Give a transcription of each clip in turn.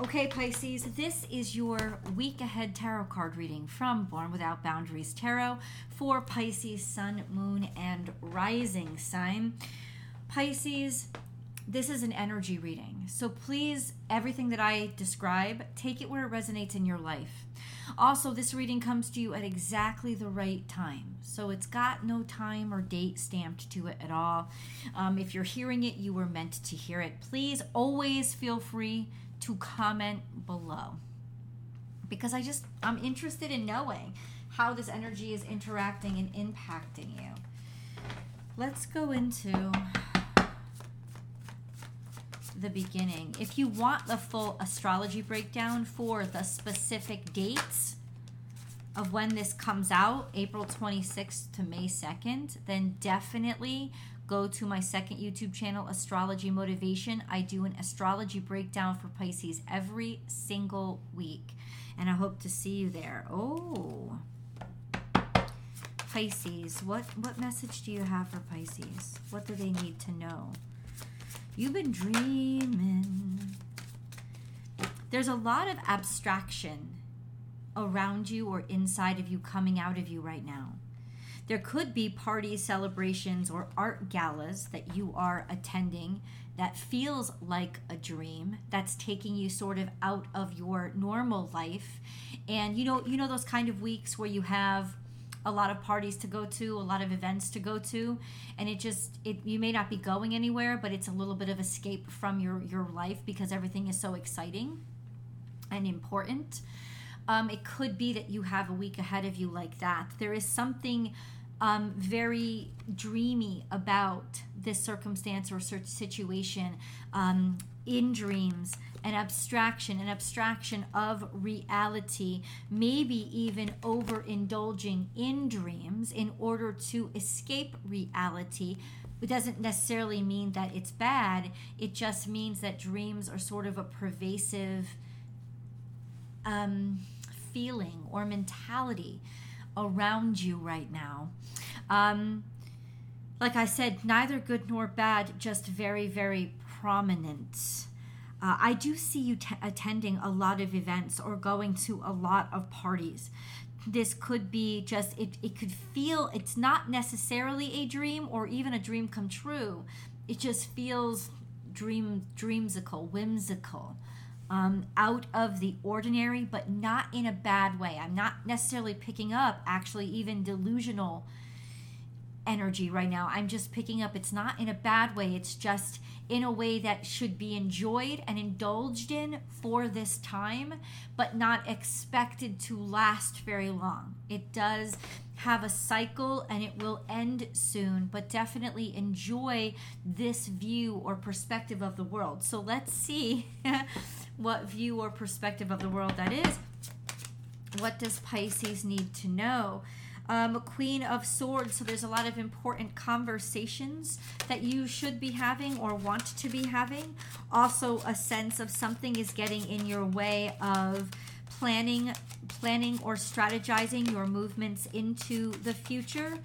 Okay, Pisces, this is your week ahead tarot card reading from Born Without Boundaries Tarot for Pisces, Sun, Moon, and Rising sign. Pisces, this is an energy reading. So please, everything that I describe, take it where it resonates in your life. Also, this reading comes to you at exactly the right time. So it's got no time or date stamped to it at all. Um, if you're hearing it, you were meant to hear it. Please always feel free to comment below because I just, I'm interested in knowing how this energy is interacting and impacting you. Let's go into the beginning. If you want the full astrology breakdown for the specific dates of when this comes out, April 26th to May 2nd, then definitely go to my second YouTube channel, Astrology Motivation. I do an astrology breakdown for Pisces every single week, and I hope to see you there. Oh, Pisces, what what message do you have for Pisces? What do they need to know? You've been dreaming. There's a lot of abstraction around you or inside of you coming out of you right now. There could be parties, celebrations, or art galas that you are attending that feels like a dream that's taking you sort of out of your normal life. And you know, you know those kind of weeks where you have a lot of parties to go to, a lot of events to go to, and it just it you may not be going anywhere, but it's a little bit of escape from your your life because everything is so exciting and important. Um, it could be that you have a week ahead of you like that. There is something um, very dreamy about this circumstance or situation um, in dreams an abstraction, an abstraction of reality, maybe even overindulging in dreams in order to escape reality. It doesn't necessarily mean that it's bad, it just means that dreams are sort of a pervasive um, feeling or mentality around you right now. Um, like I said, neither good nor bad, just very, very prominent. Uh, I do see you t- attending a lot of events or going to a lot of parties. This could be just, it, it could feel, it's not necessarily a dream or even a dream come true. It just feels dream dreamsical, whimsical, um, out of the ordinary, but not in a bad way. I'm not necessarily picking up actually even delusional energy right now. I'm just picking up it's not in a bad way. It's just in a way that should be enjoyed and indulged in for this time, but not expected to last very long. It does have a cycle and it will end soon, but definitely enjoy this view or perspective of the world. So let's see what view or perspective of the world that is. What does Pisces need to know? um, Queen of Swords. So there's a lot of important conversations that you should be having or want to be having. Also, a sense of something is getting in your way of planning, planning or strategizing your movements into the future.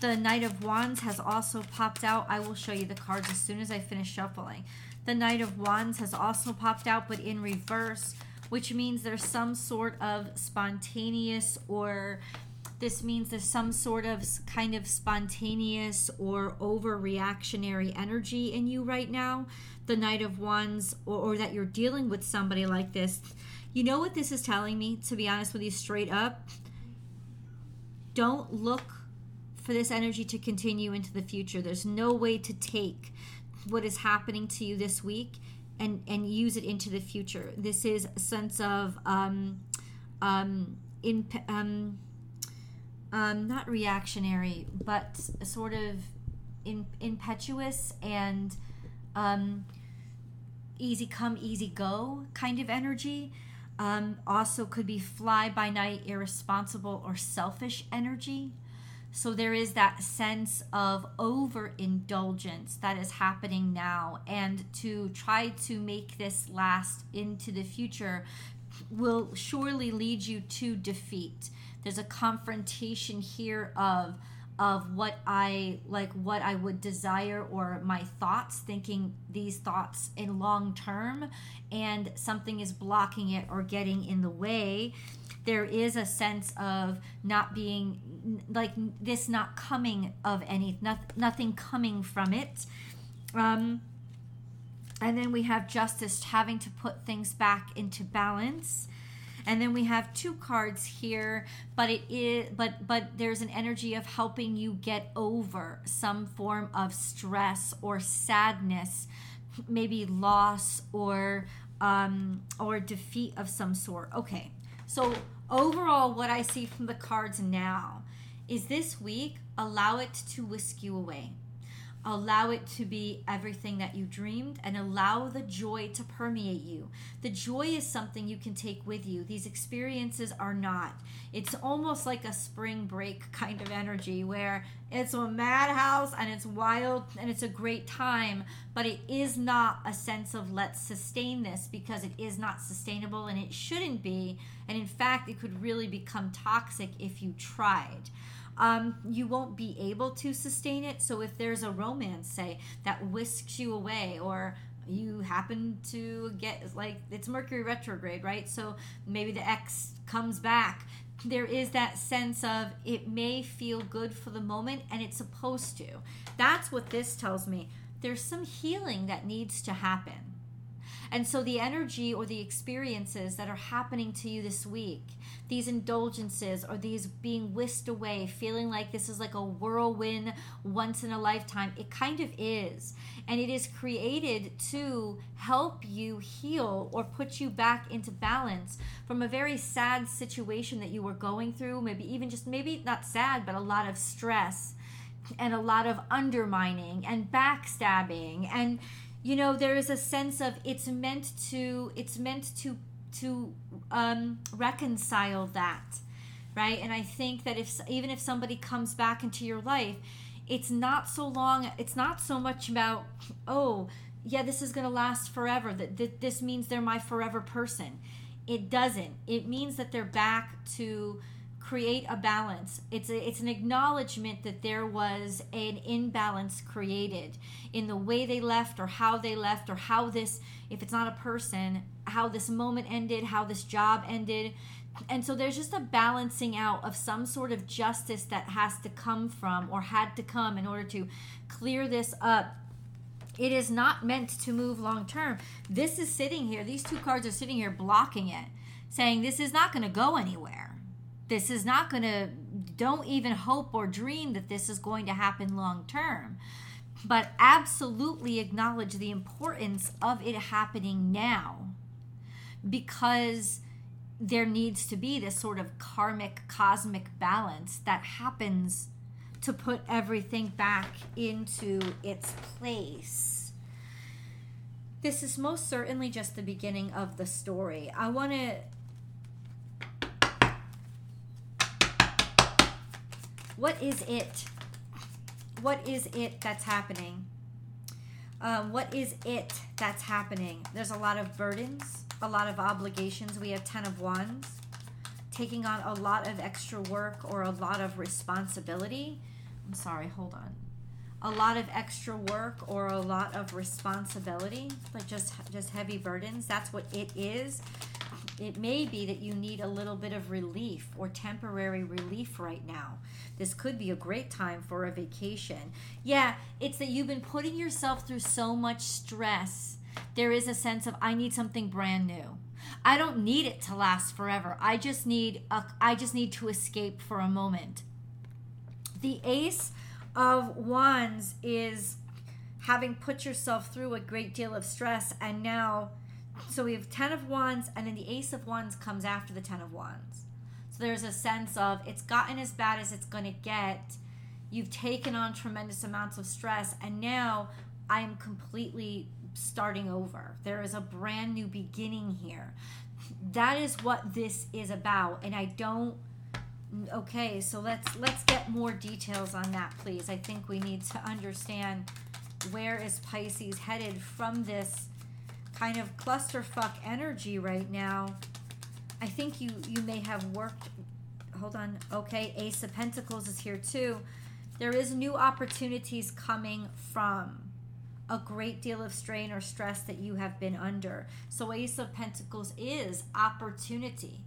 The Knight of Wands has also popped out. I will show you the cards as soon as I finish shuffling. The Knight of Wands has also popped out, but in reverse, which means there's some sort of spontaneous or this means there's some sort of kind of spontaneous or overreactionary energy in you right now. The Knight of Wands, or, or that you're dealing with somebody like this. You know what this is telling me, to be honest with you, straight up? Don't look for this energy to continue into the future. There's no way to take what is happening to you this week and and use it into the future. This is a sense of um um in um um, not reactionary, but sort of in, impetuous and um, easy come, easy go kind of energy. Um, also, could be fly by night, irresponsible, or selfish energy. So, there is that sense of overindulgence that is happening now. And to try to make this last into the future will surely lead you to defeat there's a confrontation here of of what I like what I would desire or my thoughts thinking these thoughts in long term and something is blocking it or getting in the way there is a sense of not being like this not coming of any not, nothing coming from it. Um and then we have justice having to put things back into balance and then we have two cards here but it is but but there's an energy of helping you get over some form of stress or sadness maybe loss or um or defeat of some sort. Okay. So overall what i see from the cards now is this week allow it to whisk you away Allow it to be everything that you dreamed and allow the joy to permeate you. The joy is something you can take with you. These experiences are not. It's almost like a spring break kind of energy where it's a madhouse and it's wild and it's a great time, but it is not a sense of let's sustain this because it is not sustainable and it shouldn't be. And in fact, it could really become toxic if you tried um, you won't be able to sustain it. So if there's a romance, say, that whisks you away, or you happen to get like it's Mercury retrograde, right? So maybe the ex comes back. There is that sense of it may feel good for the moment and it's supposed to. That's what this tells me. There's some healing that needs to happen and so the energy or the experiences that are happening to you this week, these indulgences or these being whisked away, feeling like this is like a whirlwind once in a lifetime, it kind of is. And it is created to help you heal or put you back into balance from a very sad situation that you were going through, maybe even just maybe not sad, but a lot of stress and a lot of undermining and backstabbing and you know there is a sense of it's meant to it's meant to to um, reconcile that right? And i think that if even if somebody comes back into your life it's not so long it's not so much about oh yeah this is going to last forever that this means they're my forever person. It doesn't. It means that they're back to create a balance. It's a, it's an acknowledgement that there was an imbalance created in the way they left or how they left or how this if it's not a person, how this moment ended, how this job ended. And so there's just a balancing out of some sort of justice that has to come from or had to come in order to clear this up it is not meant to move long term. This is sitting here, these two cards are sitting here blocking it, saying this is not going to go anywhere. This is not going to, don't even hope or dream that this is going to happen long term. But absolutely acknowledge the importance of it happening now because there needs to be this sort of karmic cosmic balance that happens to put everything back into its place. This is most certainly just the beginning of the story. I want to What is it? What is it that's happening? Um, what is it that's happening? There's a lot of burdens, a lot of obligations. We have 10 of Wands, taking on a lot of extra work or a lot of responsibility. I'm sorry, hold on. A lot of extra work or a lot of responsibility, like just just heavy burdens. That's what it is. It may be that you need a little bit of relief or temporary relief right now. This could be a great time for a vacation. Yeah, it's that you've been putting yourself through so much stress. There is a sense of, I need something brand new. I don't need it to last forever. I just need a, I just need to escape for a moment. The ace of wands is having put yourself through a great deal of stress and now so we have 10 of wands and then the ace of wands comes after the 10 of wands. So there's a sense of it's gotten as bad as it's going to get. You've taken on tremendous amounts of stress and now i am completely starting over. There is a brand new beginning here. That is what this is about and i don't okay so let's let's get more details on that please. I think we need to understand where is pisces headed from this kind of clusterfuck energy right now. I think you you may have worked hold on. Okay, Ace of Pentacles is here too. There is new opportunities coming from a great deal of strain or stress that you have been under. So, Ace of Pentacles is opportunity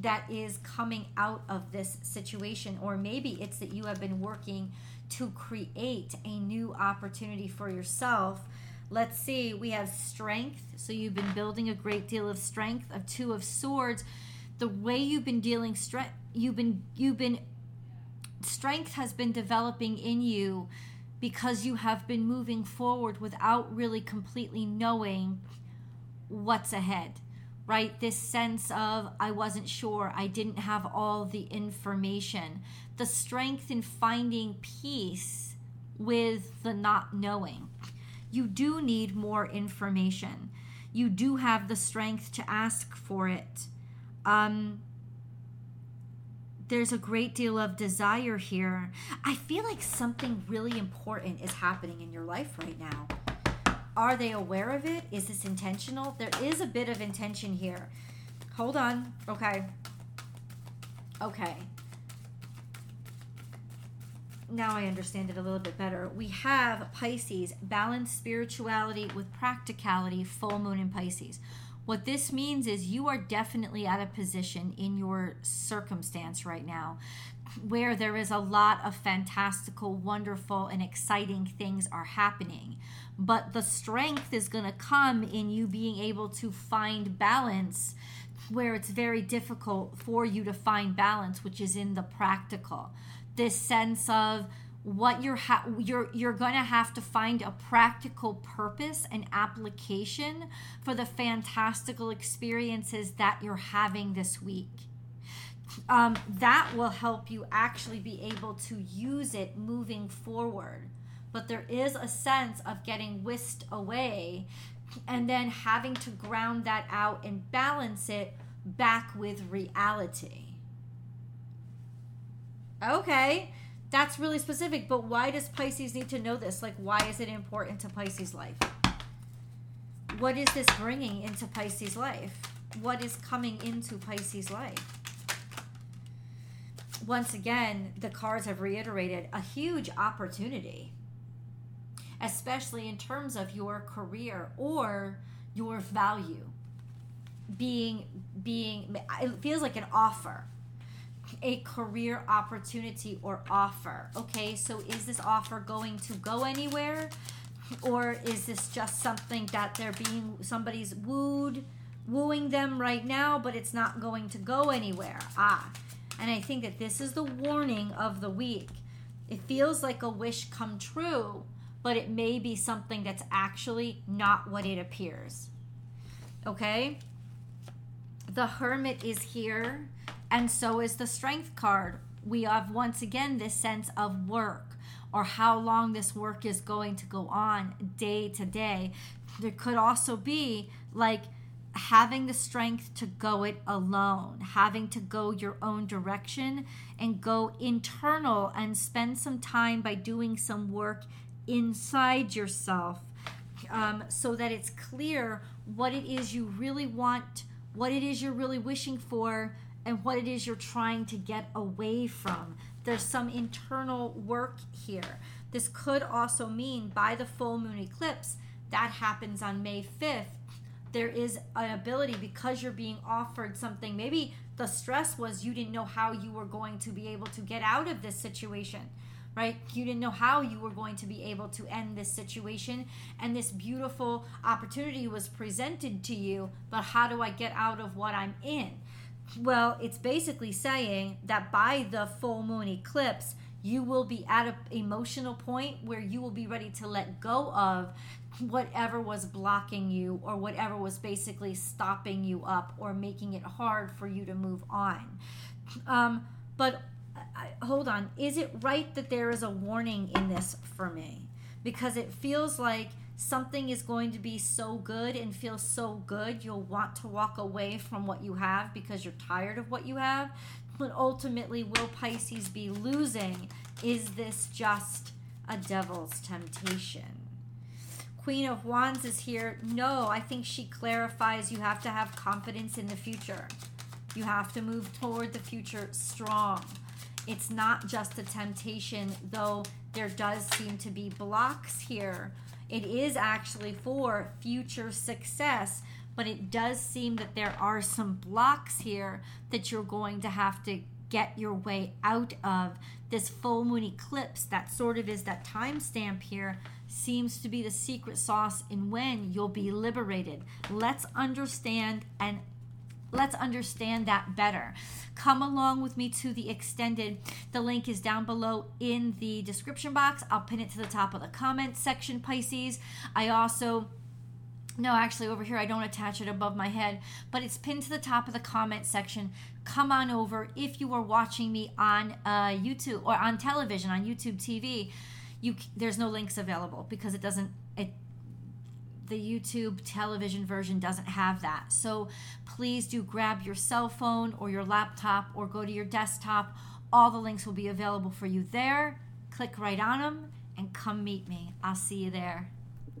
that is coming out of this situation, or maybe it's that you have been working to create a new opportunity for yourself. Let's see, we have strength. So, you've been building a great deal of strength, of Two of Swords. The way you've been dealing strength, you've been, you've been, strength has been developing in you because you have been moving forward without really completely knowing what's ahead, right? This sense of, I wasn't sure, I didn't have all the information. The strength in finding peace with the not knowing. You do need more information. You do have the strength to ask for it. Um, there's a great deal of desire here. I feel like something really important is happening in your life right now. Are they aware of it? Is this intentional? There is a bit of intention here. Hold on. Okay. Okay. Now I understand it a little bit better. We have Pisces, balance spirituality with practicality, full moon in Pisces. What this means is you are definitely at a position in your circumstance right now where there is a lot of fantastical, wonderful, and exciting things are happening. But the strength is going to come in you being able to find balance where it's very difficult for you to find balance, which is in the practical. This sense of what you're ha- you're you're going to have to find a practical purpose and application for the fantastical experiences that you're having this week. Um, that will help you actually be able to use it moving forward. But there is a sense of getting whisked away and then having to ground that out and balance it back with reality. Okay that's really specific, but why does Pisces need to know this? Like, why is it important to Pisces' life? What is this bringing into Pisces' life? What is coming into Pisces' life? Once again, the cards have reiterated a huge opportunity, especially in terms of your career or your value being being it feels like an offer a career opportunity or offer. Okay, so is this offer going to go anywhere? Or is this just something that they're being somebody's wooed, wooing them right now, but it's not going to go anywhere? Ah, and I think that this is the warning of the week. It feels like a wish come true, but it may be something that's actually not what it appears. Okay? The hermit is here and so is the strength card. We have once again this sense of work or how long this work is going to go on day to day. There could also be like having the strength to go it alone, having to go your own direction and go internal and spend some time by doing some work inside yourself um, so that it's clear what it is you really want, what it is you're really wishing for, and what it is you're trying to get away from. There's some internal work here. This could also mean by the full moon eclipse that happens on May 5th. There is an ability because you're being offered something. Maybe the stress was you didn't know how you were going to be able to get out of this situation right? You didn't know how you were going to be able to end this situation. And this beautiful opportunity was presented to you, but how do I get out of what I'm in? Well, it's basically saying that by the full moon eclipse, you will be at an emotional point where you will be ready to let go of whatever was blocking you or whatever was basically stopping you up or making it hard for you to move on. Um, but I, hold on, is it right that there is a warning in this for me? Because it feels like something is going to be so good and feel so good, you'll want to walk away from what you have because you're tired of what you have. But ultimately, will Pisces be losing? Is this just a devil's temptation? Queen of Wands is here. No, I think she clarifies you have to have confidence in the future. You have to move toward the future strong. It's not just a temptation, though there does seem to be blocks here. It is actually for future success, but it does seem that there are some blocks here that you're going to have to get your way out of. This full moon eclipse, that sort of is that timestamp here, seems to be the secret sauce in when you'll be liberated. Let's understand and let's understand that better. Come along with me to the extended. The link is down below in the description box. I'll pin it to the top of the comment section, Pisces. I also no, actually, over here, I don't attach it above my head, but it's pinned to the top of the comment section. Come on over if you are watching me on uh, YouTube or on television, on YouTube TV. You there's no links available because it doesn't the YouTube television version doesn't have that. So please do grab your cell phone or your laptop or go to your desktop. All the links will be available for you there. Click right on them and come meet me. I'll see you there.